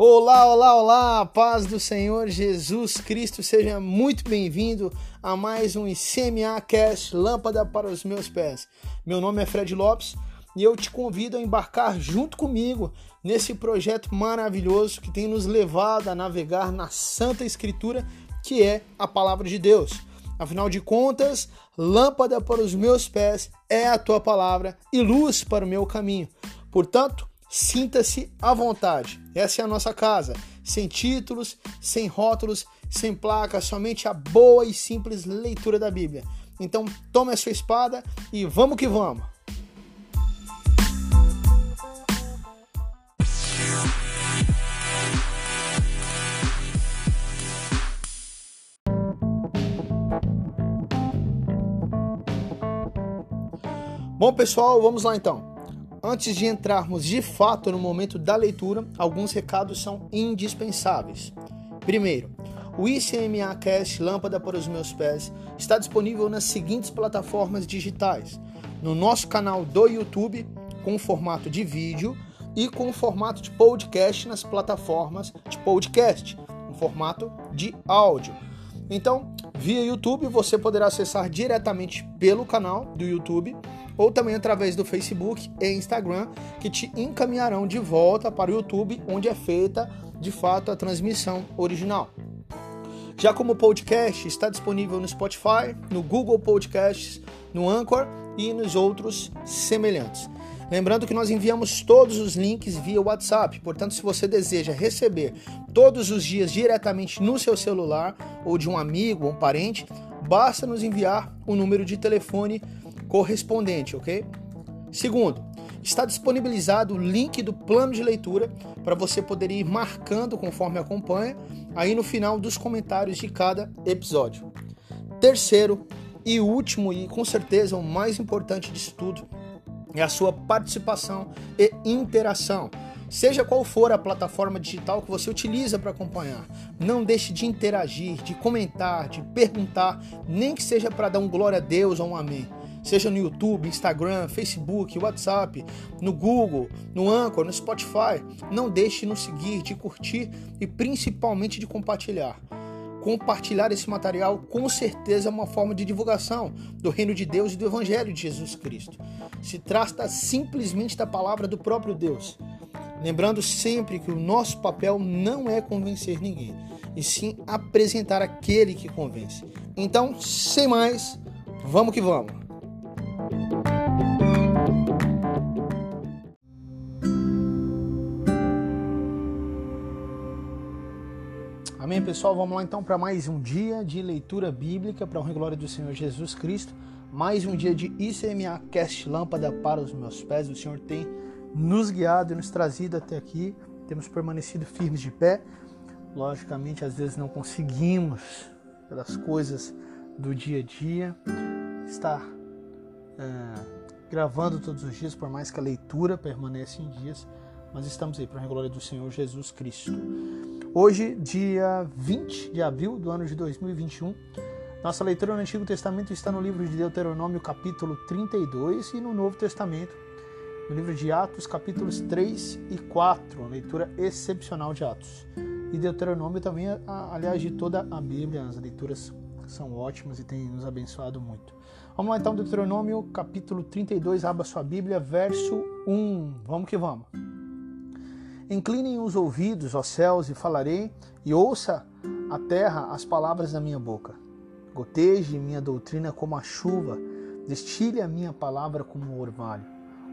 Olá, olá, olá, paz do Senhor Jesus Cristo, seja muito bem-vindo a mais um ICMA Cast Lâmpada para os meus pés. Meu nome é Fred Lopes e eu te convido a embarcar junto comigo nesse projeto maravilhoso que tem nos levado a navegar na Santa Escritura, que é a Palavra de Deus. Afinal de contas, lâmpada para os meus pés é a tua palavra e luz para o meu caminho. Portanto, Sinta-se à vontade. Essa é a nossa casa. Sem títulos, sem rótulos, sem placas, somente a boa e simples leitura da Bíblia. Então, tome a sua espada e vamos que vamos. Bom, pessoal, vamos lá então. Antes de entrarmos de fato no momento da leitura, alguns recados são indispensáveis. Primeiro, o ICMA Cast Lâmpada para os Meus Pés está disponível nas seguintes plataformas digitais: no nosso canal do YouTube, com formato de vídeo, e com formato de podcast nas plataformas de podcast, em formato de áudio. Então, via YouTube, você poderá acessar diretamente pelo canal do YouTube ou também através do Facebook e Instagram, que te encaminharão de volta para o YouTube, onde é feita de fato a transmissão original. Já como podcast, está disponível no Spotify, no Google Podcasts, no Anchor e nos outros semelhantes. Lembrando que nós enviamos todos os links via WhatsApp, portanto, se você deseja receber todos os dias diretamente no seu celular ou de um amigo ou um parente, basta nos enviar o número de telefone correspondente, ok? Segundo, está disponibilizado o link do plano de leitura para você poder ir marcando conforme acompanha aí no final dos comentários de cada episódio. Terceiro e último e com certeza o mais importante disso tudo é a sua participação e interação. Seja qual for a plataforma digital que você utiliza para acompanhar, não deixe de interagir, de comentar, de perguntar, nem que seja para dar um glória a Deus ou um amém seja no YouTube, Instagram, Facebook, WhatsApp, no Google, no Anchor, no Spotify. Não deixe de nos seguir, de curtir e principalmente de compartilhar. Compartilhar esse material com certeza é uma forma de divulgação do reino de Deus e do Evangelho de Jesus Cristo. Se trata simplesmente da palavra do próprio Deus. Lembrando sempre que o nosso papel não é convencer ninguém, e sim apresentar aquele que convence. Então, sem mais, vamos que vamos! Amém, pessoal? Vamos lá então para mais um dia de leitura bíblica para a glória do Senhor Jesus Cristo. Mais um dia de ICMA Cast Lâmpada para os meus pés. O Senhor tem nos guiado e nos trazido até aqui. Temos permanecido firmes de pé. Logicamente, às vezes não conseguimos, pelas coisas do dia a dia, estar é, gravando todos os dias, por mais que a leitura permaneça em dias. Mas estamos aí para a glória do Senhor Jesus Cristo. Hoje, dia 20 de abril do ano de 2021, nossa leitura no Antigo Testamento está no livro de Deuteronômio, capítulo 32, e no Novo Testamento, no livro de Atos, capítulos 3 e 4, uma leitura excepcional de Atos. E Deuteronômio também, aliás, de toda a Bíblia, as leituras são ótimas e têm nos abençoado muito. Vamos lá então, Deuteronômio, capítulo 32, abra sua Bíblia, verso 1. Vamos que vamos. Inclinem os ouvidos aos céus e falarei, e ouça a terra as palavras da minha boca. Goteje minha doutrina como a chuva, destile a minha palavra como o orvalho,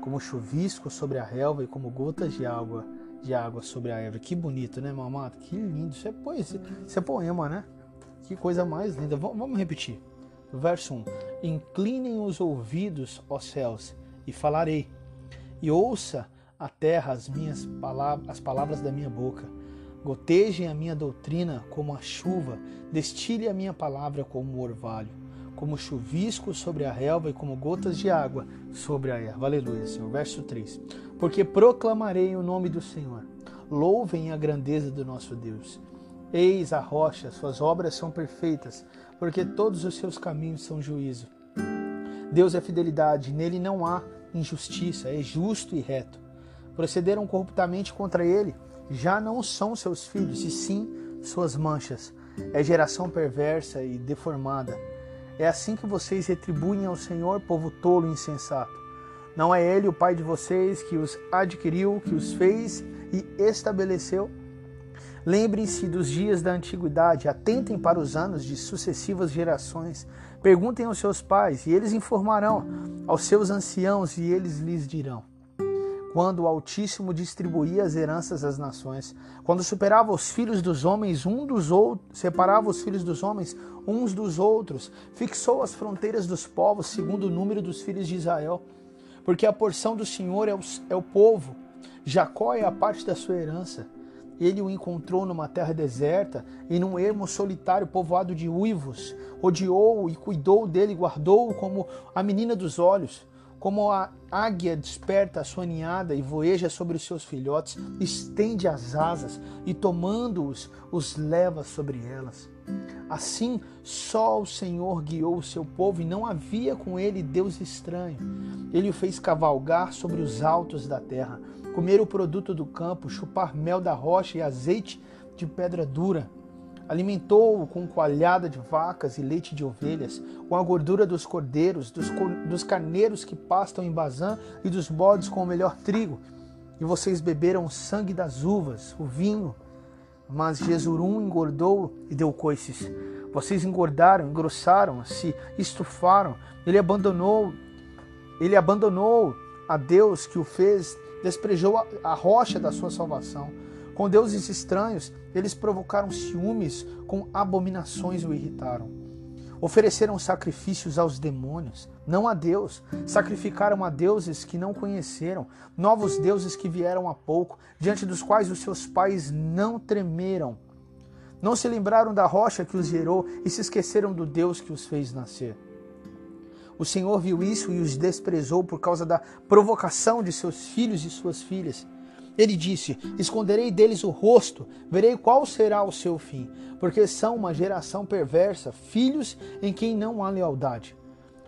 como chuvisco sobre a relva e como gotas de água de água sobre a erva. Que bonito, né, mamado? Que lindo. Isso é poesia. Isso é poema, né? Que coisa mais linda. Vamos repetir. Verso 1. Inclinem os ouvidos, aos céus, e falarei. E ouça a terra as minhas palavras, as palavras da minha boca. Gotejem a minha doutrina como a chuva, destile a minha palavra como o orvalho, como chuvisco sobre a relva e como gotas de água sobre a erva. Aleluia, Senhor. Verso 3. Porque proclamarei o nome do Senhor. Louvem a grandeza do nosso Deus. Eis a rocha, suas obras são perfeitas, porque todos os seus caminhos são juízo. Deus é fidelidade, nele não há injustiça, é justo e reto procederam corruptamente contra ele já não são seus filhos, e sim suas manchas. É geração perversa e deformada. É assim que vocês retribuem ao Senhor, povo tolo e insensato. Não é Ele o Pai de vocês que os adquiriu, que os fez e estabeleceu? Lembrem-se dos dias da antiguidade, atentem para os anos de sucessivas gerações. Perguntem aos seus pais, e eles informarão, aos seus anciãos, e eles lhes dirão quando o Altíssimo distribuía as heranças às nações, quando superava os filhos dos homens um dos outros, separava os filhos dos homens uns dos outros, fixou as fronteiras dos povos segundo o número dos filhos de Israel, porque a porção do Senhor é o, é o povo, Jacó é a parte da sua herança. Ele o encontrou numa terra deserta e num ermo solitário povoado de uivos. Odiou e cuidou dele, guardou-o como a menina dos olhos. Como a águia desperta a sua ninhada e voeja sobre os seus filhotes, estende as asas e, tomando-os, os leva sobre elas. Assim, só o Senhor guiou o seu povo e não havia com ele Deus estranho. Ele o fez cavalgar sobre os altos da terra, comer o produto do campo, chupar mel da rocha e azeite de pedra dura Alimentou-o com coalhada de vacas e leite de ovelhas, com a gordura dos cordeiros, dos, dos carneiros que pastam em Bazã e dos bodes com o melhor trigo. E vocês beberam o sangue das uvas, o vinho. Mas Jesurum engordou e deu coices. Vocês engordaram, engrossaram, se estufaram. Ele abandonou, ele abandonou a Deus que o fez, desprejou a, a rocha da sua salvação. Com deuses estranhos, eles provocaram ciúmes, com abominações o irritaram. Ofereceram sacrifícios aos demônios, não a Deus. Sacrificaram a deuses que não conheceram, novos deuses que vieram há pouco, diante dos quais os seus pais não tremeram. Não se lembraram da rocha que os gerou e se esqueceram do Deus que os fez nascer. O Senhor viu isso e os desprezou por causa da provocação de seus filhos e suas filhas. Ele disse: Esconderei deles o rosto, verei qual será o seu fim, porque são uma geração perversa, filhos em quem não há lealdade.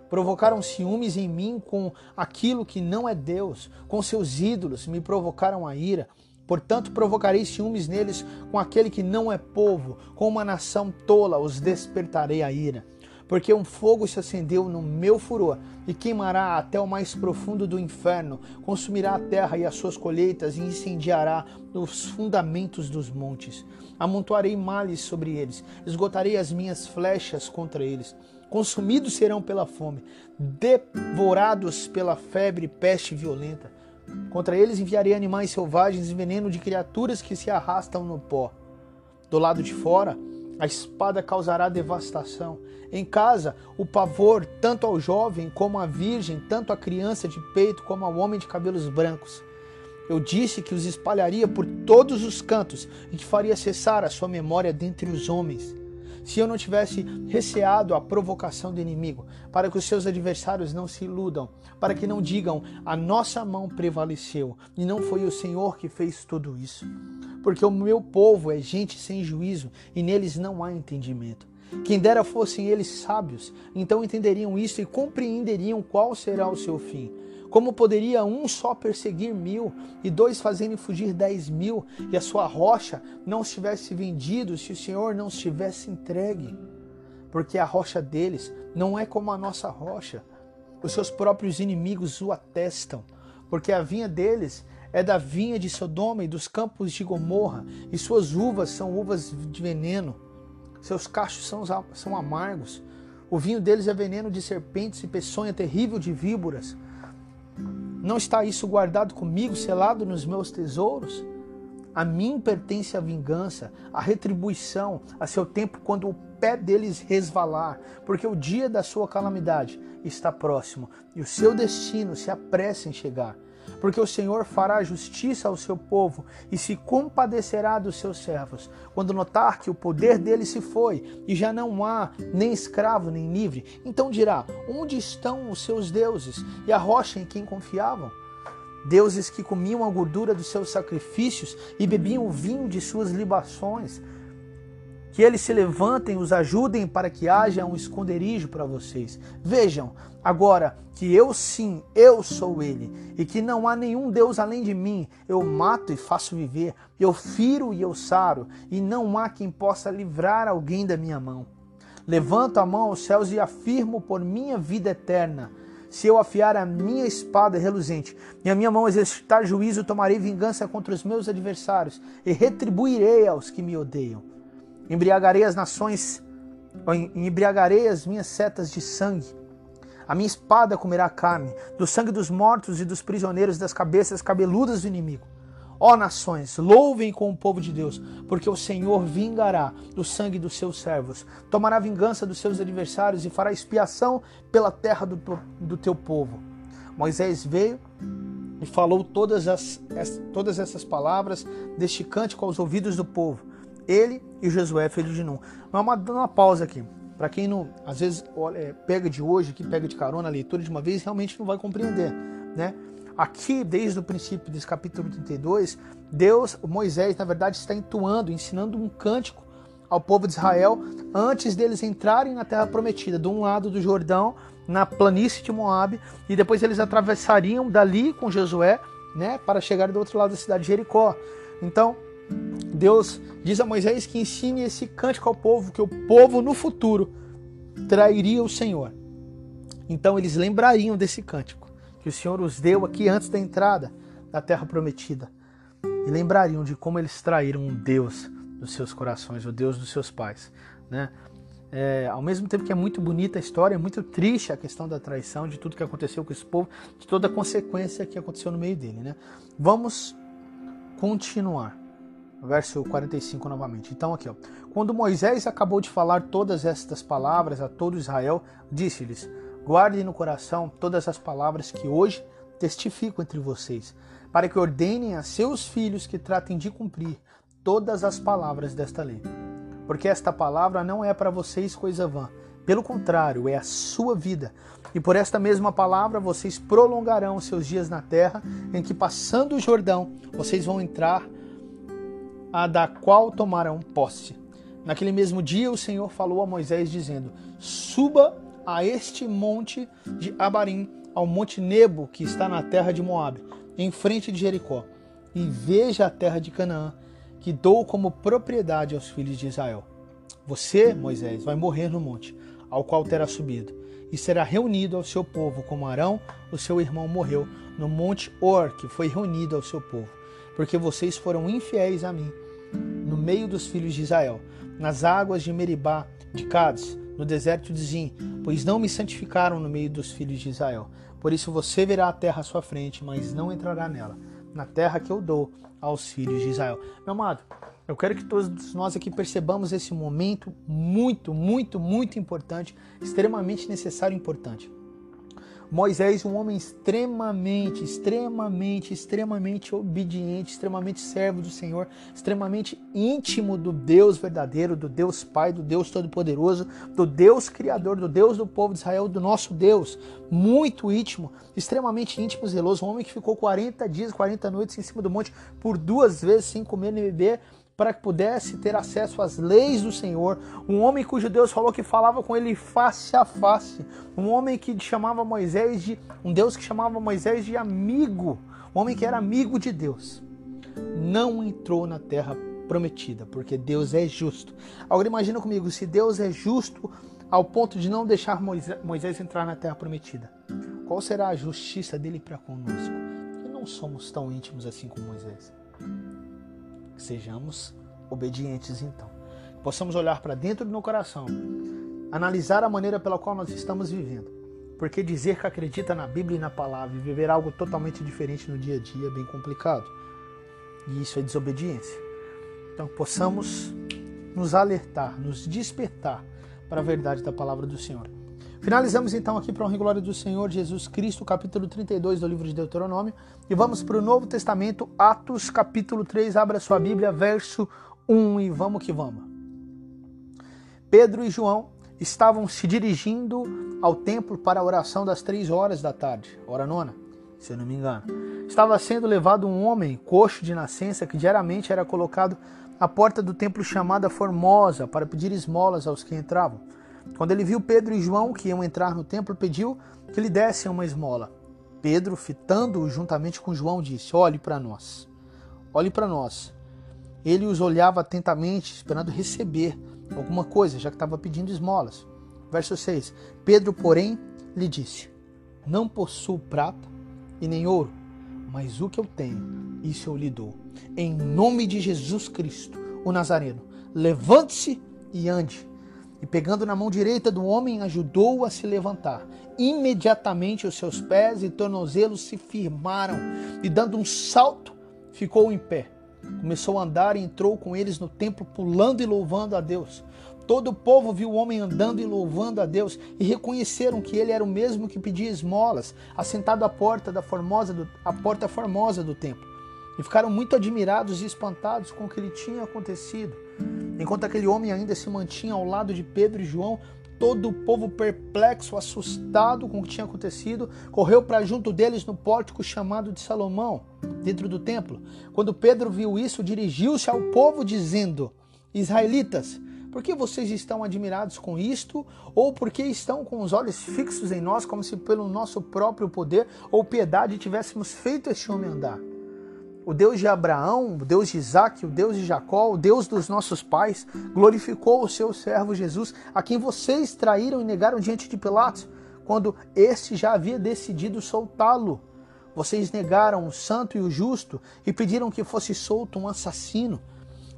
Provocaram ciúmes em mim com aquilo que não é Deus, com seus ídolos me provocaram a ira. Portanto, provocarei ciúmes neles com aquele que não é povo, com uma nação tola os despertarei a ira porque um fogo se acendeu no meu furor e queimará até o mais profundo do inferno, consumirá a terra e as suas colheitas e incendiará os fundamentos dos montes. Amontoarei males sobre eles, esgotarei as minhas flechas contra eles. Consumidos serão pela fome, devorados pela febre e peste violenta. Contra eles enviarei animais selvagens e veneno de criaturas que se arrastam no pó. Do lado de fora, a espada causará devastação. Em casa, o pavor, tanto ao jovem como à virgem, tanto à criança de peito como ao homem de cabelos brancos. Eu disse que os espalharia por todos os cantos e que faria cessar a sua memória dentre os homens. Se eu não tivesse receado a provocação do inimigo, para que os seus adversários não se iludam, para que não digam: a nossa mão prevaleceu e não foi o Senhor que fez tudo isso porque o meu povo é gente sem juízo e neles não há entendimento. Quem dera fossem eles sábios, então entenderiam isso e compreenderiam qual será o seu fim. Como poderia um só perseguir mil e dois fazerem fugir dez mil e a sua rocha não estivesse vendido se o Senhor não estivesse entregue? Porque a rocha deles não é como a nossa rocha. Os seus próprios inimigos o atestam, porque a vinha deles é da vinha de Sodoma e dos campos de Gomorra, e suas uvas são uvas de veneno, seus cachos são, são amargos, o vinho deles é veneno de serpentes e peçonha terrível de víboras. Não está isso guardado comigo, selado nos meus tesouros? A mim pertence a vingança, a retribuição, a seu tempo quando o pé deles resvalar, porque o dia da sua calamidade está próximo e o seu destino se apressa em chegar porque o Senhor fará justiça ao seu povo e se compadecerá dos seus servos, quando notar que o poder dele se foi e já não há nem escravo nem livre. Então dirá: Onde estão os seus deuses e a rocha em quem confiavam? Deuses que comiam a gordura dos seus sacrifícios e bebiam o vinho de suas libações que eles se levantem, os ajudem para que haja um esconderijo para vocês. Vejam, agora que eu sim, eu sou ele, e que não há nenhum Deus além de mim, eu mato e faço viver, eu firo e eu saro, e não há quem possa livrar alguém da minha mão. Levanto a mão aos céus e afirmo por minha vida eterna se eu afiar a minha espada reluzente e a minha mão exercitar juízo, tomarei vingança contra os meus adversários e retribuirei aos que me odeiam. Embriagarei as nações, embriagarei as minhas setas de sangue. A minha espada comerá carne, do sangue dos mortos e dos prisioneiros das cabeças cabeludas do inimigo. Ó nações, louvem com o povo de Deus, porque o Senhor vingará do sangue dos seus servos, tomará vingança dos seus adversários e fará expiação pela terra do, do teu povo. Moisés veio e falou todas, as, todas essas palavras deste cântico aos ouvidos do povo. Ele e Josué, filho de Nun. Mas uma, uma pausa aqui. Para quem não, às vezes olha, é, pega de hoje, que pega de carona a leitura de uma vez, realmente não vai compreender, né? Aqui, desde o princípio desse capítulo 32, Deus, Moisés, na verdade, está entoando, ensinando um cântico ao povo de Israel antes deles entrarem na terra prometida, de um lado do Jordão, na planície de Moabe, e depois eles atravessariam dali com Josué, né, para chegar do outro lado da cidade de Jericó. Então, Deus diz a Moisés que ensine esse cântico ao povo, que o povo no futuro trairia o Senhor. Então eles lembrariam desse cântico que o Senhor os deu aqui antes da entrada da terra prometida. E lembrariam de como eles traíram um Deus dos seus corações, o Deus dos seus pais. Né? É, ao mesmo tempo que é muito bonita a história, é muito triste a questão da traição, de tudo que aconteceu com esse povo, de toda a consequência que aconteceu no meio dele. Né? Vamos continuar. Verso 45 novamente. Então, aqui, ó. Quando Moisés acabou de falar todas estas palavras a todo Israel, disse-lhes: Guardem no coração todas as palavras que hoje testifico entre vocês, para que ordenem a seus filhos que tratem de cumprir todas as palavras desta lei. Porque esta palavra não é para vocês coisa vã, pelo contrário, é a sua vida. E por esta mesma palavra vocês prolongarão seus dias na terra, em que passando o Jordão, vocês vão entrar a da qual tomarão posse. Naquele mesmo dia o Senhor falou a Moisés dizendo: Suba a este monte de Abarim, ao monte Nebo, que está na terra de Moabe, em frente de Jericó, e veja a terra de Canaã, que dou como propriedade aos filhos de Israel. Você, Moisés, vai morrer no monte, ao qual terá subido, e será reunido ao seu povo, como Arão, o seu irmão, morreu no monte Or, que foi reunido ao seu povo, porque vocês foram infiéis a mim, no meio dos filhos de Israel, nas águas de Meribá, de Cádiz, no deserto de Zim, pois não me santificaram no meio dos filhos de Israel. Por isso você verá a terra à sua frente, mas não entrará nela, na terra que eu dou aos filhos de Israel. Meu amado, eu quero que todos nós aqui percebamos esse momento muito, muito, muito importante, extremamente necessário e importante. Moisés, um homem extremamente, extremamente, extremamente obediente, extremamente servo do Senhor, extremamente íntimo do Deus verdadeiro, do Deus Pai, do Deus Todo-Poderoso, do Deus Criador, do Deus do povo de Israel, do nosso Deus, muito íntimo, extremamente íntimo, zeloso, um homem que ficou 40 dias, 40 noites em cima do monte por duas vezes sem comer nem beber, para que pudesse ter acesso às leis do Senhor, um homem cujo Deus falou que falava com ele face a face, um homem que chamava Moisés de um Deus que chamava Moisés de amigo, um homem que era amigo de Deus. Não entrou na terra prometida, porque Deus é justo. Agora imagina comigo, se Deus é justo ao ponto de não deixar Moisés entrar na terra prometida, qual será a justiça dele para conosco? Que não somos tão íntimos assim como Moisés. Sejamos obedientes então. Possamos olhar para dentro do meu coração, analisar a maneira pela qual nós estamos vivendo. Porque dizer que acredita na Bíblia e na palavra e viver algo totalmente diferente no dia a dia é bem complicado. E isso é desobediência. Então possamos nos alertar, nos despertar para a verdade da palavra do Senhor. Finalizamos então aqui para a honra glória do Senhor Jesus Cristo, capítulo 32 do livro de Deuteronômio, e vamos para o Novo Testamento, Atos, capítulo 3. Abra sua Bíblia, verso 1 e vamos que vamos. Pedro e João estavam se dirigindo ao templo para a oração das três horas da tarde, hora nona, se eu não me engano. Estava sendo levado um homem coxo de nascença que diariamente era colocado à porta do templo chamada Formosa para pedir esmolas aos que entravam. Quando ele viu Pedro e João que iam entrar no templo, pediu que lhe dessem uma esmola. Pedro, fitando-o juntamente com João, disse: Olhe para nós. Olhe para nós. Ele os olhava atentamente, esperando receber alguma coisa, já que estava pedindo esmolas. Verso 6: Pedro, porém, lhe disse: Não possuo prata e nem ouro, mas o que eu tenho, isso eu lhe dou. Em nome de Jesus Cristo, o Nazareno, levante-se e ande. E pegando na mão direita do homem, ajudou-o a se levantar. Imediatamente os seus pés e tornozelos se firmaram, e dando um salto, ficou em pé. Começou a andar e entrou com eles no templo, pulando e louvando a Deus. Todo o povo viu o homem andando e louvando a Deus e reconheceram que ele era o mesmo que pedia esmolas, assentado à porta da formosa do, à porta formosa do templo. E ficaram muito admirados e espantados com o que lhe tinha acontecido. Enquanto aquele homem ainda se mantinha ao lado de Pedro e João, todo o povo perplexo, assustado com o que tinha acontecido, correu para junto deles no pórtico chamado de Salomão, dentro do templo. Quando Pedro viu isso, dirigiu-se ao povo dizendo: Israelitas, por que vocês estão admirados com isto? Ou porque estão com os olhos fixos em nós, como se pelo nosso próprio poder ou piedade tivéssemos feito este homem andar? O Deus de Abraão, o Deus de Isaac, o Deus de Jacó, o Deus dos nossos pais, glorificou o seu servo Jesus, a quem vocês traíram e negaram diante de Pilatos, quando este já havia decidido soltá-lo. Vocês negaram o santo e o justo e pediram que fosse solto um assassino.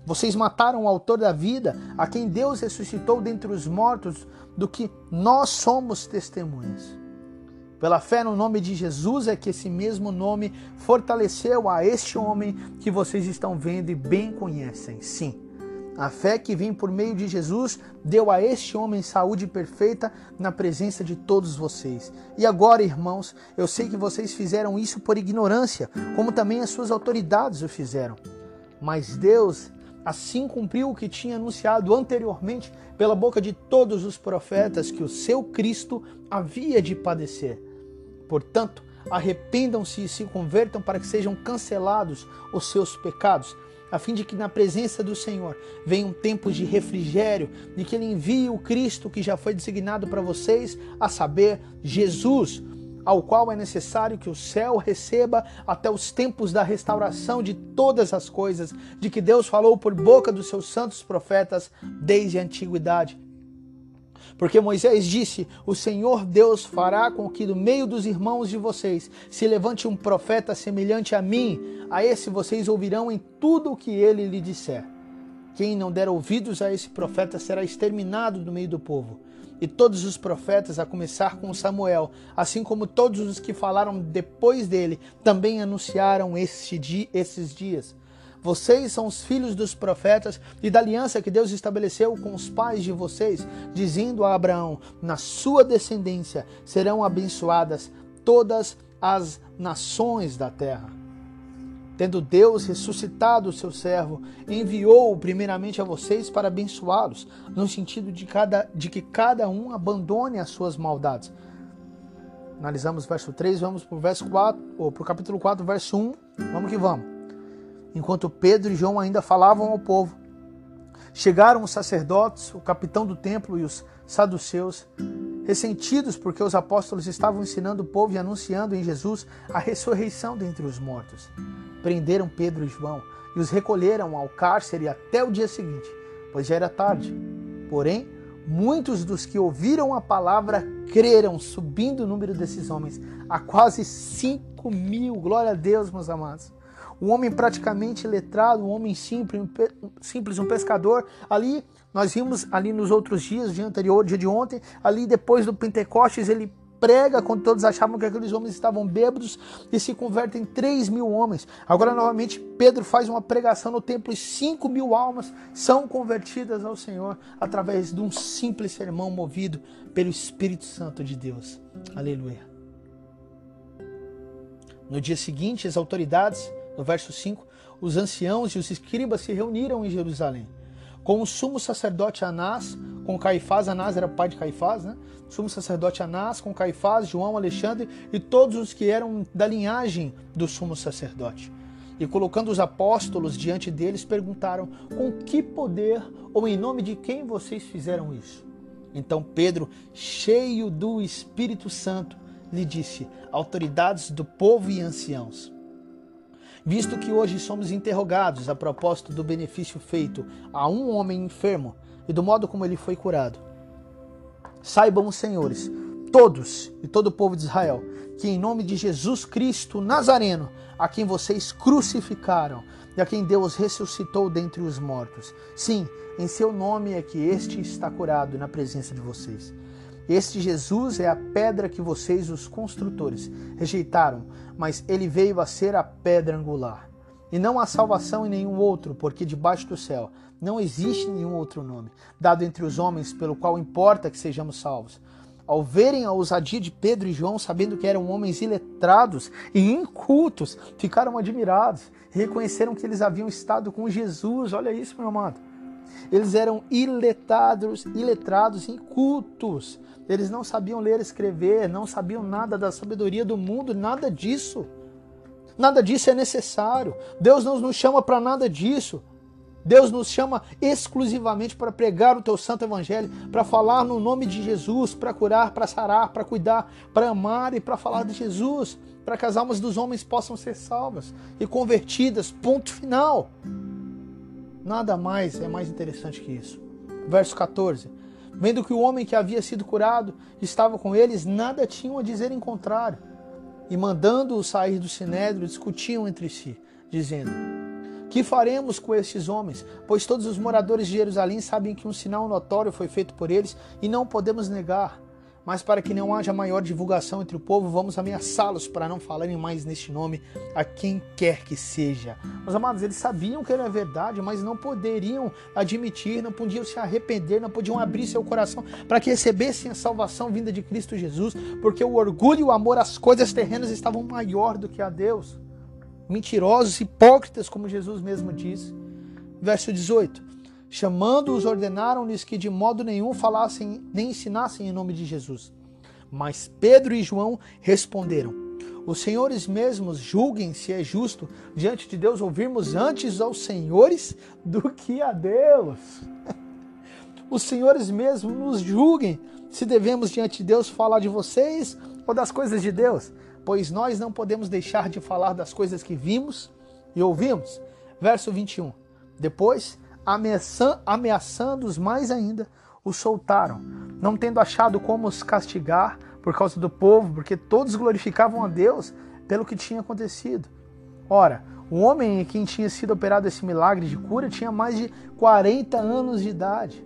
Vocês mataram o autor da vida, a quem Deus ressuscitou dentre os mortos, do que nós somos testemunhas. Pela fé no nome de Jesus é que esse mesmo nome fortaleceu a este homem que vocês estão vendo e bem conhecem. Sim, a fé que vem por meio de Jesus deu a este homem saúde perfeita na presença de todos vocês. E agora, irmãos, eu sei que vocês fizeram isso por ignorância, como também as suas autoridades o fizeram. Mas Deus assim cumpriu o que tinha anunciado anteriormente pela boca de todos os profetas que o seu Cristo havia de padecer. Portanto, arrependam-se e se convertam para que sejam cancelados os seus pecados, a fim de que na presença do Senhor venham tempos de refrigério, de que Ele envie o Cristo que já foi designado para vocês, a saber, Jesus ao qual é necessário que o céu receba até os tempos da restauração de todas as coisas, de que Deus falou por boca dos seus santos profetas desde a antiguidade. Porque Moisés disse: O Senhor Deus fará com que do meio dos irmãos de vocês se levante um profeta semelhante a mim, a esse vocês ouvirão em tudo o que ele lhe disser. Quem não der ouvidos a esse profeta será exterminado do meio do povo e todos os profetas, a começar com Samuel, assim como todos os que falaram depois dele, também anunciaram este esses dias. Vocês são os filhos dos profetas e da aliança que Deus estabeleceu com os pais de vocês, dizendo a Abraão: Na sua descendência serão abençoadas todas as nações da terra. Tendo Deus ressuscitado o seu servo, enviou-o primeiramente a vocês para abençoá-los, no sentido de, cada, de que cada um abandone as suas maldades. Analisamos o verso 3, vamos para o verso 4, ou para o capítulo 4, verso 1. Vamos que vamos. Enquanto Pedro e João ainda falavam ao povo, chegaram os sacerdotes, o capitão do templo e os saduceus, ressentidos porque os apóstolos estavam ensinando o povo e anunciando em Jesus a ressurreição dentre os mortos prenderam Pedro e João e os recolheram ao cárcere até o dia seguinte, pois já era tarde. Porém, muitos dos que ouviram a palavra creram, subindo o número desses homens a quase 5 mil. Glória a Deus, meus amados. Um homem praticamente letrado, um homem simples, um, simples, um pescador. Ali, nós vimos ali nos outros dias, dia anterior, dia de ontem, ali depois do Pentecostes, ele prega quando todos achavam que aqueles homens estavam bêbados e se convertem em 3 mil homens. Agora, novamente, Pedro faz uma pregação no templo e 5 mil almas são convertidas ao Senhor através de um simples sermão movido pelo Espírito Santo de Deus. Aleluia. No dia seguinte, as autoridades, no verso 5, os anciãos e os escribas se reuniram em Jerusalém com o sumo sacerdote Anás, com Caifás, Anás era pai de Caifás, né? Sumo sacerdote Anás, com Caifás, João, Alexandre e todos os que eram da linhagem do sumo sacerdote. E colocando os apóstolos diante deles, perguntaram: Com que poder ou em nome de quem vocês fizeram isso? Então Pedro, cheio do Espírito Santo, lhe disse: Autoridades do povo e anciãos, visto que hoje somos interrogados a propósito do benefício feito a um homem enfermo e do modo como ele foi curado. Saibam senhores, todos e todo o povo de Israel, que em nome de Jesus Cristo Nazareno, a quem vocês crucificaram e a quem Deus ressuscitou dentre os mortos, sim, em seu nome é que este está curado na presença de vocês. Este Jesus é a pedra que vocês, os construtores, rejeitaram, mas ele veio a ser a pedra angular. E não há salvação em nenhum outro, porque debaixo do céu não existe nenhum outro nome, dado entre os homens, pelo qual importa que sejamos salvos. Ao verem a ousadia de Pedro e João, sabendo que eram homens iletrados e incultos, ficaram admirados e reconheceram que eles haviam estado com Jesus. Olha isso, meu amado. Eles eram iletrados, iletrados e incultos. Eles não sabiam ler e escrever, não sabiam nada da sabedoria do mundo, nada disso. Nada disso é necessário. Deus não nos chama para nada disso. Deus nos chama exclusivamente para pregar o teu santo evangelho, para falar no nome de Jesus, para curar, para sarar, para cuidar, para amar e para falar de Jesus, para que as almas dos homens possam ser salvas e convertidas. Ponto final. Nada mais é mais interessante que isso. Verso 14. Vendo que o homem que havia sido curado estava com eles, nada tinham a dizer em contrário. E mandando-o sair do sinédrio, discutiam entre si, dizendo: Que faremos com estes homens? Pois todos os moradores de Jerusalém sabem que um sinal notório foi feito por eles e não podemos negar. Mas para que não haja maior divulgação entre o povo, vamos ameaçá-los para não falarem mais neste nome a quem quer que seja. Meus amados, eles sabiam que era verdade, mas não poderiam admitir, não podiam se arrepender, não podiam abrir seu coração para que recebessem a salvação vinda de Cristo Jesus, porque o orgulho e o amor às coisas terrenas estavam maior do que a Deus. Mentirosos, hipócritas, como Jesus mesmo disse. Verso 18. Chamando-os, ordenaram-lhes que de modo nenhum falassem nem ensinassem em nome de Jesus. Mas Pedro e João responderam: Os senhores mesmos julguem se é justo diante de Deus ouvirmos antes aos senhores do que a Deus. Os senhores mesmos nos julguem se devemos diante de Deus falar de vocês ou das coisas de Deus, pois nós não podemos deixar de falar das coisas que vimos e ouvimos. Verso 21. Depois ameaçando-os mais ainda, os soltaram, não tendo achado como os castigar por causa do povo, porque todos glorificavam a Deus pelo que tinha acontecido. Ora, o homem em quem tinha sido operado esse milagre de cura tinha mais de 40 anos de idade.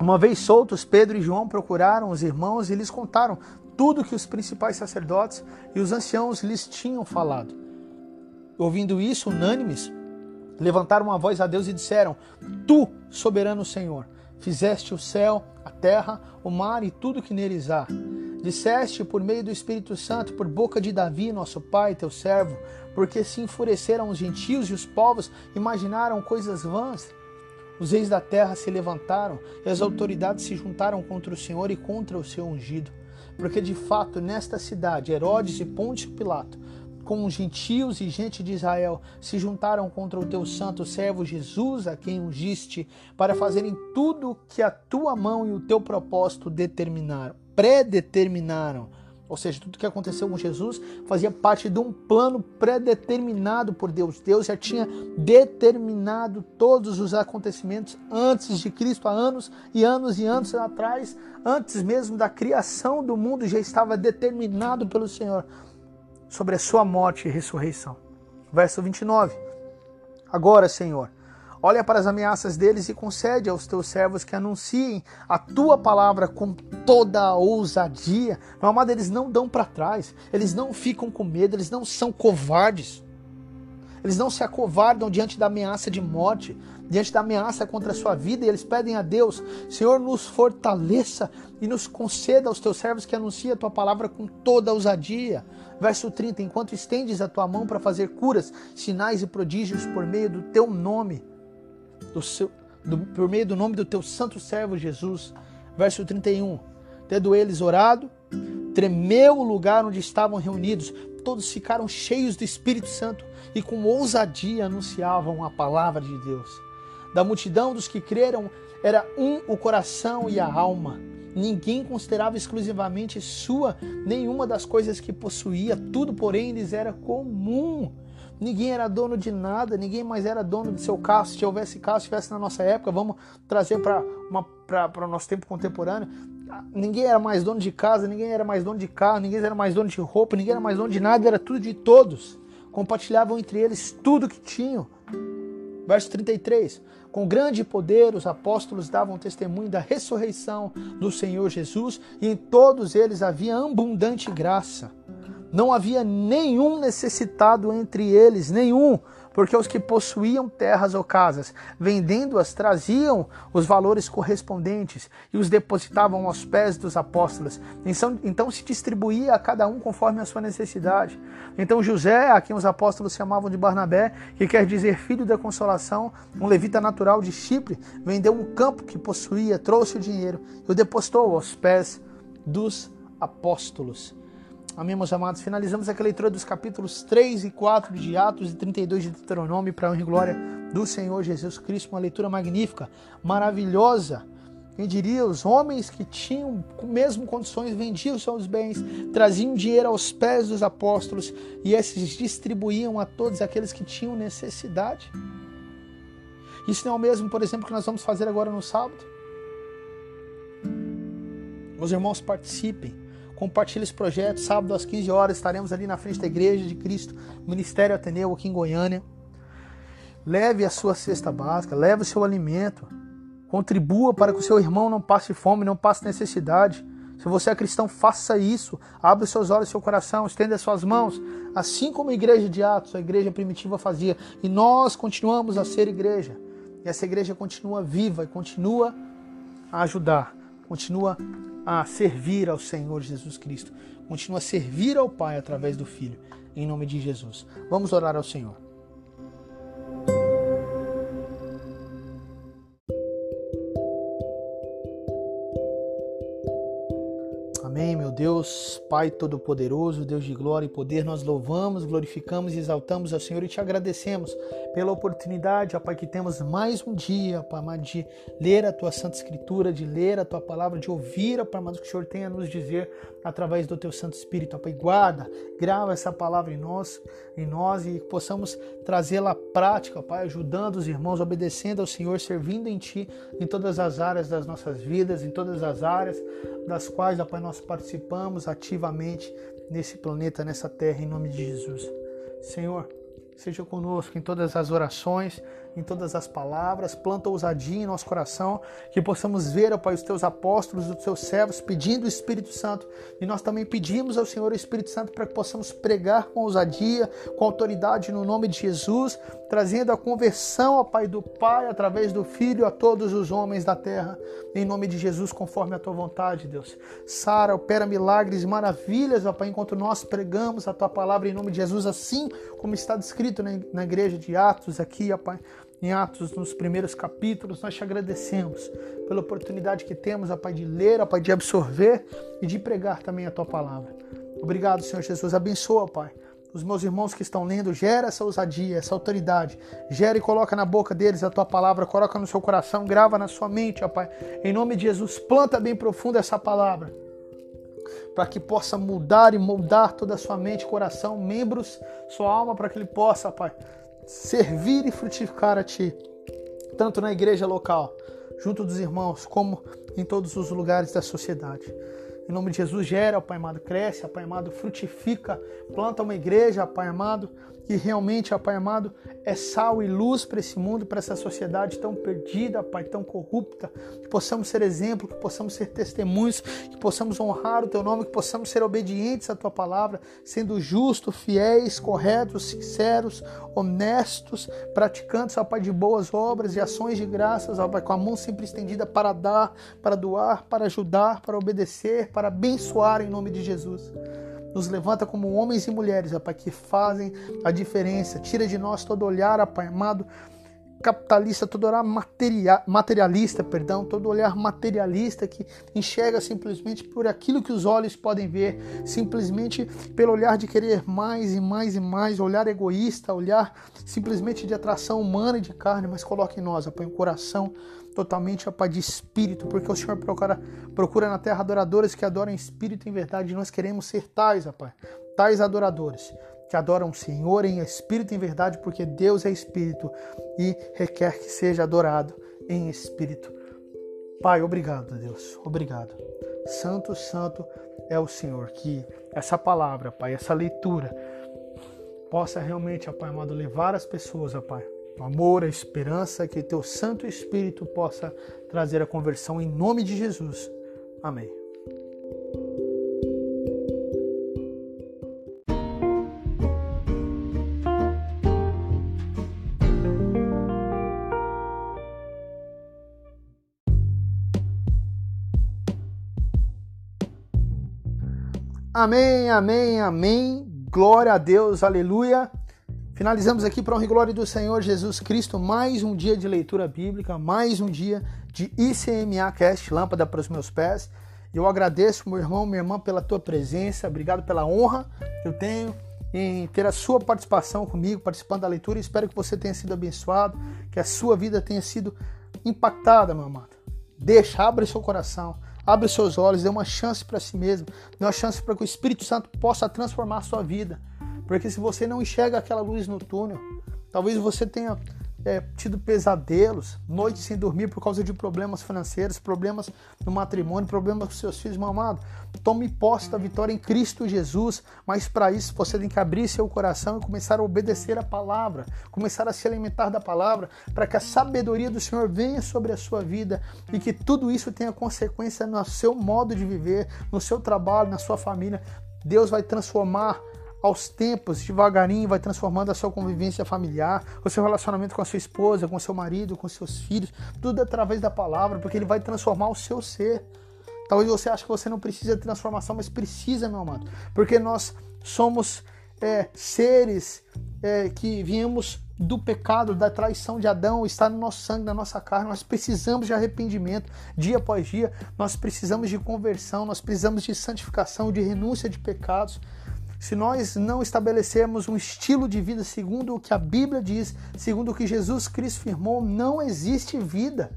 Uma vez soltos, Pedro e João procuraram os irmãos e lhes contaram tudo que os principais sacerdotes e os anciãos lhes tinham falado. Ouvindo isso, unânimes, levantaram uma voz a Deus e disseram: Tu, soberano Senhor, fizeste o céu, a terra, o mar e tudo que neles há. Disseste por meio do Espírito Santo, por boca de Davi, nosso pai, teu servo, porque se enfureceram os gentios e os povos, imaginaram coisas vãs. Os reis da terra se levantaram e as autoridades se juntaram contra o Senhor e contra o seu ungido. Porque de fato, nesta cidade, Herodes e Ponte Pilato com os gentios e gente de Israel se juntaram contra o teu santo servo Jesus, a quem ungiste, para fazerem tudo que a tua mão e o teu propósito determinaram, predeterminaram. Ou seja, tudo que aconteceu com Jesus fazia parte de um plano predeterminado por Deus. Deus já tinha determinado todos os acontecimentos antes de Cristo, há anos e anos e anos atrás, antes mesmo da criação do mundo, já estava determinado pelo Senhor sobre a sua morte e ressurreição. Verso 29. Agora, Senhor, olha para as ameaças deles e concede aos teus servos que anunciem a tua palavra com toda a ousadia. Meu amado, eles não dão para trás, eles não ficam com medo, eles não são covardes. Eles não se acovardam diante da ameaça de morte, diante da ameaça contra a sua vida, e eles pedem a Deus: Senhor, nos fortaleça e nos conceda aos teus servos que anunciem a tua palavra com toda ousadia. Verso 30: Enquanto estendes a tua mão para fazer curas, sinais e prodígios por meio do teu nome, do seu, do, por meio do nome do teu santo servo Jesus. Verso 31: Tendo eles orado, tremeu o lugar onde estavam reunidos, todos ficaram cheios do Espírito Santo e com ousadia anunciavam a palavra de Deus. Da multidão dos que creram, era um o coração e a alma. Ninguém considerava exclusivamente sua nenhuma das coisas que possuía, tudo, porém, lhes era comum. Ninguém era dono de nada, ninguém mais era dono do seu carro. Se houvesse carro, se tivesse na nossa época, vamos trazer para o nosso tempo contemporâneo. Ninguém era mais dono de casa, ninguém era mais dono de carro, ninguém era mais dono de roupa, ninguém era mais dono de nada, era tudo de todos. Compartilhavam entre eles tudo que tinham. Verso 33. Com grande poder, os apóstolos davam testemunho da ressurreição do Senhor Jesus, e em todos eles havia abundante graça. Não havia nenhum necessitado entre eles, nenhum, porque os que possuíam terras ou casas, vendendo-as, traziam os valores correspondentes e os depositavam aos pés dos apóstolos. Então, então se distribuía a cada um conforme a sua necessidade. Então José, a quem os apóstolos chamavam de Barnabé, que quer dizer filho da consolação, um levita natural de Chipre, vendeu um campo que possuía, trouxe o dinheiro e o depositou aos pés dos apóstolos. Amém, meus amados? Finalizamos aqui a leitura dos capítulos 3 e 4 de Atos e 32 de Deuteronômio para a honra e glória do Senhor Jesus Cristo. Uma leitura magnífica, maravilhosa. Quem diria, os homens que tinham mesmo condições vendiam seus bens, traziam dinheiro aos pés dos apóstolos e esses distribuíam a todos aqueles que tinham necessidade. Isso não é o mesmo, por exemplo, que nós vamos fazer agora no sábado? Os irmãos participem Compartilhe esse projeto. Sábado às 15 horas estaremos ali na frente da Igreja de Cristo, Ministério Ateneu, aqui em Goiânia. Leve a sua cesta básica, leve o seu alimento. Contribua para que o seu irmão não passe fome, não passe necessidade. Se você é cristão, faça isso. Abra seus olhos, seu coração, estenda as suas mãos, assim como a igreja de Atos, a igreja primitiva fazia. E nós continuamos a ser igreja. E essa igreja continua viva e continua a ajudar, continua a servir ao Senhor Jesus Cristo. Continua a servir ao Pai através do Filho. Em nome de Jesus. Vamos orar ao Senhor. Meu Deus, Pai Todo-Poderoso, Deus de glória e poder, nós louvamos, glorificamos e exaltamos ao Senhor e te agradecemos pela oportunidade, ó Pai, que temos mais um dia, Pai amado, de ler a Tua Santa Escritura, de ler a Tua Palavra, de ouvir, ó Pai o que o Senhor tem a nos dizer através do Teu Santo Espírito, ó Pai. Guarda, grava essa palavra em nós, em nós e possamos trazê-la à prática, ó Pai, ajudando os irmãos, obedecendo ao Senhor, servindo em Ti em todas as áreas das nossas vidas, em todas as áreas das quais, ó Pai, nós participamos ativamente nesse planeta, nessa terra, em nome de Jesus. Senhor, seja conosco em todas as orações, em todas as palavras, planta ousadia em nosso coração, que possamos ver, ó Pai, os teus apóstolos, os teus servos pedindo o Espírito Santo. E nós também pedimos ao Senhor o Espírito Santo para que possamos pregar com ousadia, com autoridade no nome de Jesus, trazendo a conversão, ó Pai, do Pai através do Filho a todos os homens da terra. Em nome de Jesus, conforme a tua vontade, Deus. Sara, opera milagres maravilhas, ó Pai, enquanto nós pregamos a tua palavra em nome de Jesus, assim como está descrito na igreja de Atos aqui, ó Pai em Atos, nos primeiros capítulos, nós te agradecemos pela oportunidade que temos, ó Pai, de ler, ó Pai, de absorver e de pregar também a Tua palavra. Obrigado, Senhor Jesus. Abençoa, Pai, os meus irmãos que estão lendo, gera essa ousadia, essa autoridade. Gera e coloca na boca deles a tua palavra, coloca no seu coração, grava na sua mente, ó Pai. Em nome de Jesus, planta bem profundo essa palavra. Para que possa mudar e moldar toda a sua mente, coração, membros, sua alma, para que ele possa, Pai, servir e frutificar a Ti, tanto na igreja local, junto dos irmãos, como em todos os lugares da sociedade. Em nome de Jesus, gera, Pai amado, cresce, Pai amado, frutifica, planta uma igreja, Pai amado, que realmente, Pai amado, é sal e luz para esse mundo, para essa sociedade tão perdida, Pai, tão corrupta, que possamos ser exemplo, que possamos ser testemunhos, que possamos honrar o Teu nome, que possamos ser obedientes à Tua palavra, sendo justos, fiéis, corretos, sinceros, honestos, praticantes, ó Pai, de boas obras e ações de graças, ó Pai, com a mão sempre estendida para dar, para doar, para ajudar, para obedecer, para abençoar em nome de Jesus. Nos levanta como homens e mulheres, ó Pai, que fazem a diferença. Tira de nós todo olhar, ó Pai amado, capitalista, todo olhar materialista, perdão, todo olhar materialista que enxerga simplesmente por aquilo que os olhos podem ver, simplesmente pelo olhar de querer mais e mais e mais, olhar egoísta, olhar simplesmente de atração humana e de carne, mas coloque em nós, Pai, um coração totalmente, ó Pai, de espírito, porque o Senhor procura, procura na terra adoradores que adoram espírito em verdade, e nós queremos ser tais, ó Pai, tais adoradores que adoram o Senhor em espírito e em verdade, porque Deus é espírito e requer que seja adorado em espírito. Pai, obrigado, Deus, obrigado. Santo, santo é o Senhor. Que essa palavra, Pai, essa leitura possa realmente, ó Pai amado, levar as pessoas, ó Pai, o amor, a esperança, que teu Santo Espírito possa trazer a conversão em nome de Jesus. Amém. Amém, amém, amém. Glória a Deus, aleluia. Finalizamos aqui para honra e glória do Senhor Jesus Cristo mais um dia de leitura bíblica, mais um dia de ICMA Cast, lâmpada para os meus pés. Eu agradeço, meu irmão, minha irmã, pela tua presença, obrigado pela honra que eu tenho em ter a sua participação comigo, participando da leitura. Espero que você tenha sido abençoado, que a sua vida tenha sido impactada, meu amado. Deixa, abre seu coração Abre seus olhos, dê uma chance para si mesmo, dê uma chance para que o Espírito Santo possa transformar a sua vida. Porque se você não enxerga aquela luz no túnel, talvez você tenha é, tido pesadelos, noites sem dormir por causa de problemas financeiros, problemas no matrimônio, problemas com seus filhos, meu amado. Tome posse da vitória em Cristo Jesus, mas para isso você tem que abrir seu coração e começar a obedecer a palavra, começar a se alimentar da palavra, para que a sabedoria do Senhor venha sobre a sua vida e que tudo isso tenha consequência no seu modo de viver, no seu trabalho, na sua família. Deus vai transformar aos tempos, devagarinho, vai transformando a sua convivência familiar, o seu relacionamento com a sua esposa, com o seu marido, com seus filhos, tudo através da palavra, porque ele vai transformar o seu ser. Talvez você ache que você não precisa de transformação, mas precisa, meu amado, porque nós somos é, seres é, que viemos do pecado, da traição de Adão, está no nosso sangue, na nossa carne. Nós precisamos de arrependimento dia após dia, nós precisamos de conversão, nós precisamos de santificação, de renúncia de pecados. Se nós não estabelecermos um estilo de vida segundo o que a Bíblia diz, segundo o que Jesus Cristo firmou, não existe vida.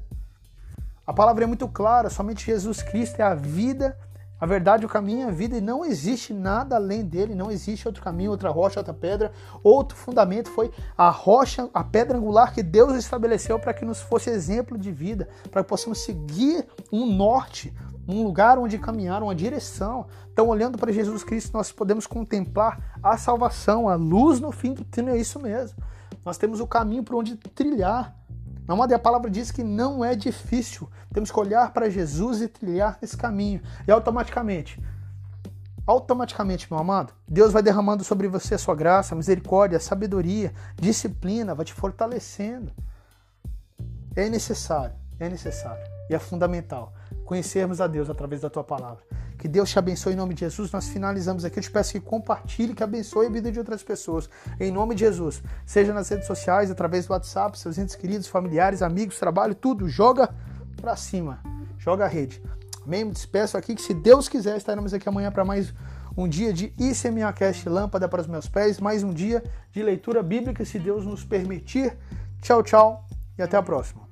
A palavra é muito clara, somente Jesus Cristo é a vida, a verdade, o caminho, a vida, e não existe nada além dele, não existe outro caminho, outra rocha, outra pedra, outro fundamento. Foi a rocha, a pedra angular que Deus estabeleceu para que nos fosse exemplo de vida, para que possamos seguir um norte, um lugar onde caminhar, uma direção. Então, olhando para Jesus Cristo, nós podemos contemplar a salvação, a luz no fim do túnel, é isso mesmo. Nós temos o caminho por onde trilhar. Na moda a palavra diz que não é difícil. Temos que olhar para Jesus e trilhar esse caminho. E automaticamente, automaticamente, meu amado, Deus vai derramando sobre você a sua graça, misericórdia, sabedoria, disciplina, vai te fortalecendo. É necessário, é necessário e é fundamental conhecermos a Deus através da tua palavra. Que Deus te abençoe em nome de Jesus. Nós finalizamos aqui. Eu te peço que compartilhe, que abençoe a vida de outras pessoas. Em nome de Jesus. Seja nas redes sociais, através do WhatsApp, seus entes queridos, familiares, amigos, trabalho, tudo. Joga pra cima. Joga a rede. Amém? Me despeço aqui que se Deus quiser, estaremos aqui amanhã para mais um dia de ICMA Cast Lâmpada para os meus pés. Mais um dia de leitura bíblica, se Deus nos permitir. Tchau, tchau e até a próxima.